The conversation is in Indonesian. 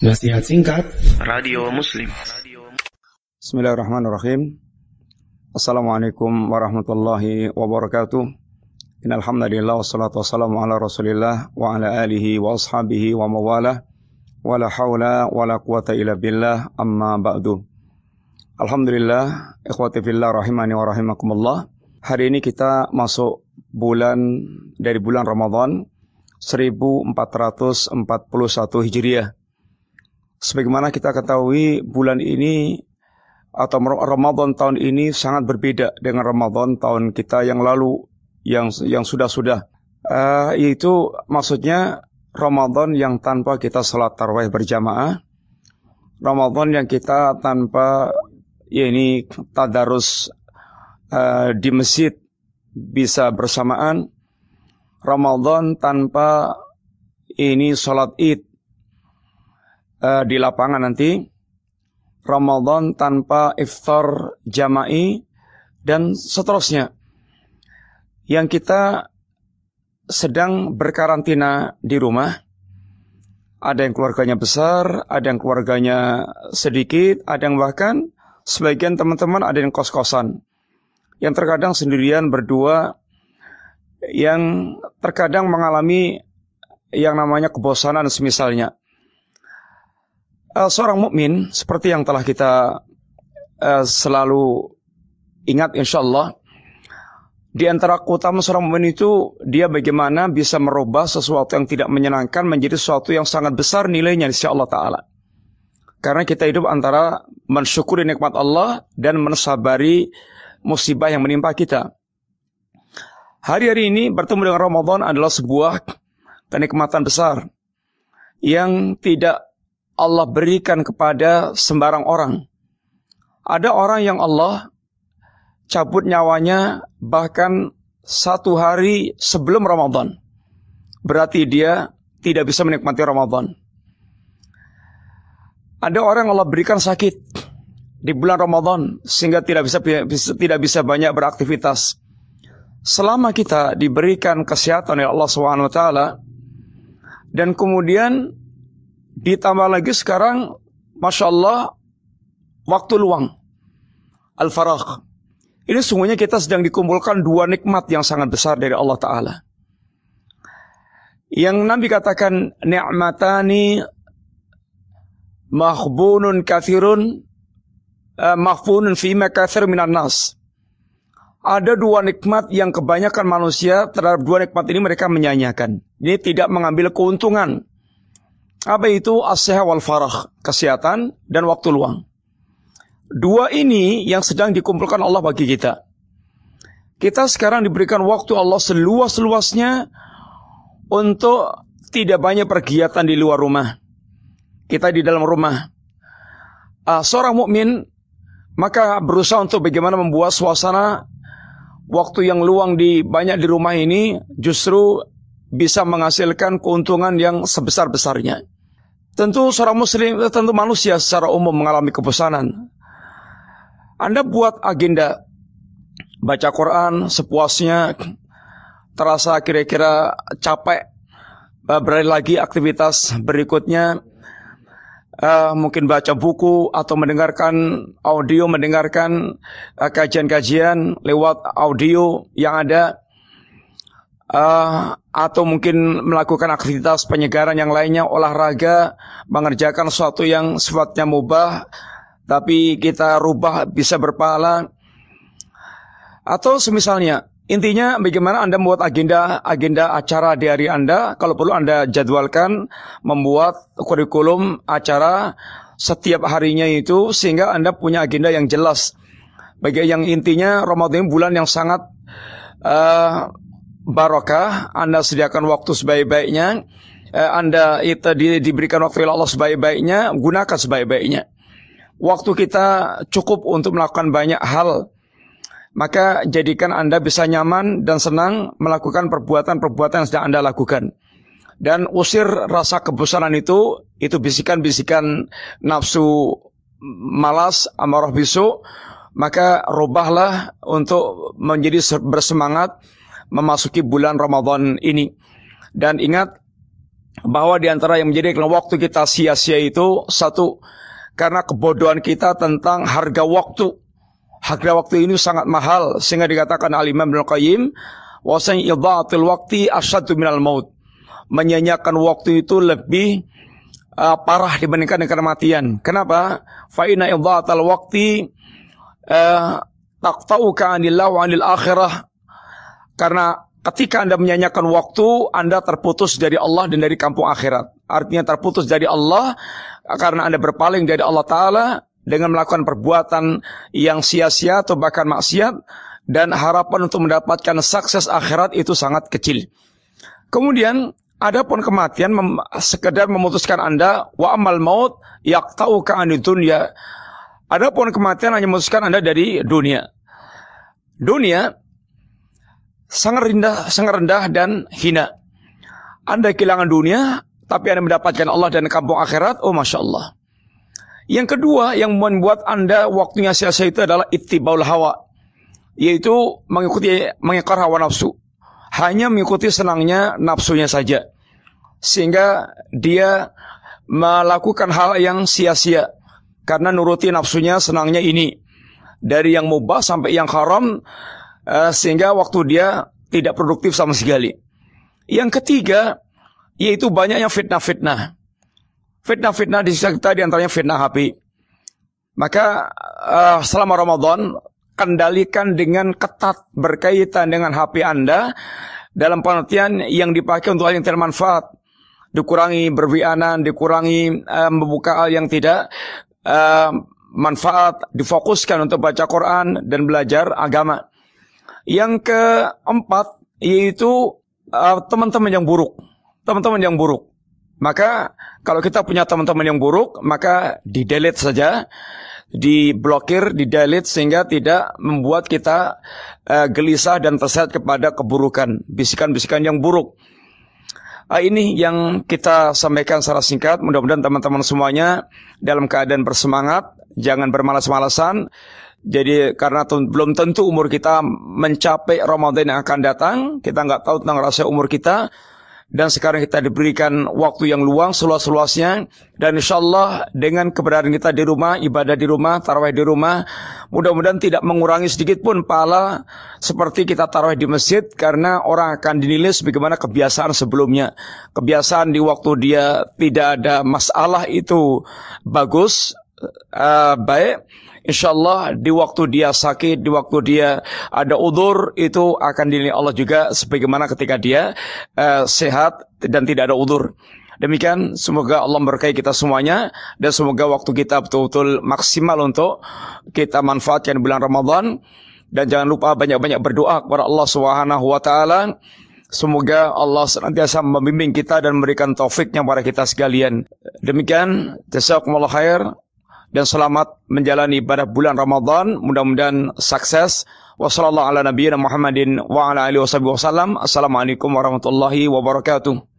Nasihat singkat. Radio Muslim. Bismillahirrahmanirrahim. Assalamualaikum warahmatullahi wabarakatuh. Innalhamdulillah wassalatu wassalamu ala rasulillah Wa ala alihi wa ashabihi wa mawalah. Wa la hawla wa la quwata illa billah amma ba'du. Alhamdulillah Ikhwati fillah rahimani wa rahimakumullah. Hari ini kita masuk bulan dari bulan Ramadan 1441 Hijriah Sebagaimana kita ketahui bulan ini atau Ramadan tahun ini sangat berbeda dengan Ramadan tahun kita yang lalu yang yang sudah-sudah. Uh, yaitu maksudnya Ramadan yang tanpa kita salat tarawih berjamaah, Ramadan yang kita tanpa ya ini tadarus uh, di masjid bisa bersamaan, Ramadan tanpa ini salat Id uh, di lapangan nanti Ramadan tanpa iftar jama'i dan seterusnya. Yang kita sedang berkarantina di rumah, ada yang keluarganya besar, ada yang keluarganya sedikit, ada yang bahkan sebagian teman-teman ada yang kos-kosan. Yang terkadang sendirian berdua, yang terkadang mengalami yang namanya kebosanan semisalnya uh, seorang mukmin seperti yang telah kita uh, selalu ingat insya Allah di antara utama seorang mukmin itu dia bagaimana bisa merubah sesuatu yang tidak menyenangkan menjadi sesuatu yang sangat besar nilainya insya Allah Taala. Karena kita hidup antara mensyukuri nikmat Allah dan mensabari musibah yang menimpa kita. Hari-hari ini bertemu dengan Ramadan adalah sebuah kenikmatan besar yang tidak Allah berikan kepada sembarang orang. Ada orang yang Allah cabut nyawanya bahkan satu hari sebelum Ramadan. Berarti dia tidak bisa menikmati Ramadan. Ada orang yang Allah berikan sakit di bulan Ramadan sehingga tidak bisa, tidak bisa banyak beraktivitas. Selama kita diberikan kesehatan oleh Allah SWT dan kemudian Ditambah lagi sekarang, Masya Allah, waktu luang. Al-Farah. Ini sungguhnya kita sedang dikumpulkan dua nikmat yang sangat besar dari Allah Ta'ala. Yang Nabi katakan, Ni'matani mahbunun kathirun uh, mahbunun fima kathir minan nas. Ada dua nikmat yang kebanyakan manusia terhadap dua nikmat ini mereka menyanyikan. Ini tidak mengambil keuntungan. Apa itu as wal farah, kesehatan dan waktu luang. Dua ini yang sedang dikumpulkan Allah bagi kita. Kita sekarang diberikan waktu Allah seluas-luasnya untuk tidak banyak pergiatan di luar rumah. Kita di dalam rumah. Uh, seorang mukmin maka berusaha untuk bagaimana membuat suasana waktu yang luang di banyak di rumah ini justru bisa menghasilkan keuntungan yang sebesar-besarnya. Tentu seorang muslim, tentu manusia secara umum mengalami kebosanan. Anda buat agenda baca Quran sepuasnya, terasa kira-kira capek, eh, beralih lagi aktivitas berikutnya, uh, mungkin baca buku atau mendengarkan audio, mendengarkan eh, kajian-kajian uh, lewat audio yang ada uh, atau mungkin melakukan aktivitas penyegaran yang lainnya, olahraga, mengerjakan sesuatu yang sifatnya mubah, tapi kita rubah bisa berpahala. Atau semisalnya, intinya bagaimana Anda membuat agenda agenda acara di hari Anda, kalau perlu Anda jadwalkan membuat kurikulum acara setiap harinya itu sehingga Anda punya agenda yang jelas. Bagi yang intinya Ramadan bulan yang sangat uh, barokah, Anda sediakan waktu sebaik-baiknya, eh, Anda itu di, diberikan waktu oleh Allah sebaik-baiknya, gunakan sebaik-baiknya. Waktu kita cukup untuk melakukan banyak hal, maka jadikan Anda bisa nyaman dan senang melakukan perbuatan-perbuatan yang sedang Anda lakukan. Dan usir rasa kebosanan itu, itu bisikan-bisikan nafsu malas, amarah bisu, maka rubahlah untuk menjadi bersemangat memasuki bulan Ramadan ini. Dan ingat bahwa di antara yang menjadikan waktu kita sia-sia itu satu karena kebodohan kita tentang harga waktu. Harga waktu ini sangat mahal sehingga dikatakan Al-Imam Ibnu Qayyim wasanya idhaatul waktu asyaddu minal maut. Menyanyiakan waktu itu lebih uh, parah dibandingkan dengan kematian. Kenapa? Fa inna idhaatal waktu uh, taqta'uka anillah wa anil akhirah. Karena ketika Anda menyanyikan waktu, Anda terputus dari Allah dan dari kampung akhirat. Artinya terputus dari Allah karena Anda berpaling dari Allah Ta'ala dengan melakukan perbuatan yang sia-sia atau bahkan maksiat dan harapan untuk mendapatkan sukses akhirat itu sangat kecil. Kemudian adapun kematian mem sekedar memutuskan Anda wa amal maut yaqta'uka anid dunya. Adapun kematian hanya memutuskan Anda dari dunia. Dunia sangat rendah, sangat rendah dan hina. Anda kehilangan dunia, tapi Anda mendapatkan Allah dan kampung akhirat, oh Masya Allah. Yang kedua yang membuat Anda waktunya sia-sia itu adalah ittibaul hawa. Yaitu mengikuti mengikor hawa nafsu. Hanya mengikuti senangnya nafsunya saja. Sehingga dia melakukan hal yang sia-sia. Karena nuruti nafsunya senangnya ini. Dari yang mubah sampai yang haram. Uh, sehingga waktu dia tidak produktif sama sekali. Yang ketiga, yaitu banyaknya fitnah-fitnah. Fitnah-fitnah di sisi kita di antaranya fitnah HP. Maka uh, selama Ramadan kendalikan dengan ketat berkaitan dengan HP Anda dalam pengertian yang dipakai untuk hal yang tidak manfaat. Dikurangi berwianan, dikurangi uh, membuka hal yang tidak uh, manfaat, difokuskan untuk baca Quran dan belajar agama. Yang keempat yaitu teman-teman uh, yang buruk. Teman-teman yang buruk. Maka kalau kita punya teman-teman yang buruk, maka di delete saja, diblokir, di delete sehingga tidak membuat kita uh, gelisah dan terseret kepada keburukan, bisikan-bisikan yang buruk. Uh, ini yang kita sampaikan secara singkat. Mudah-mudahan teman-teman semuanya dalam keadaan bersemangat, jangan bermalas-malasan. Jadi karena belum tentu umur kita mencapai Ramadan yang akan datang, kita nggak tahu tentang rasa umur kita. Dan sekarang kita diberikan waktu yang luang seluas-luasnya. Dan insya Allah dengan keberadaan kita di rumah ibadah di rumah tarawih di rumah mudah-mudahan tidak mengurangi sedikit pun pahala seperti kita tarawih di masjid karena orang akan dinilai sebagaimana kebiasaan sebelumnya. Kebiasaan di waktu dia tidak ada masalah itu bagus uh, baik Insya Allah di waktu dia sakit, di waktu dia ada udur itu akan dinilai Allah juga sebagaimana ketika dia uh, sehat dan tidak ada udur. Demikian semoga Allah berkahi kita semuanya dan semoga waktu kita betul-betul maksimal untuk kita manfaatkan bulan Ramadan dan jangan lupa banyak-banyak berdoa kepada Allah Subhanahu wa taala. Semoga Allah senantiasa membimbing kita dan memberikan taufiknya kepada kita sekalian. Demikian, jazakumullah khair dan selamat menjalani ibadah bulan Ramadan. Mudah-mudahan sukses. Wassalamualaikum warahmatullahi wabarakatuh.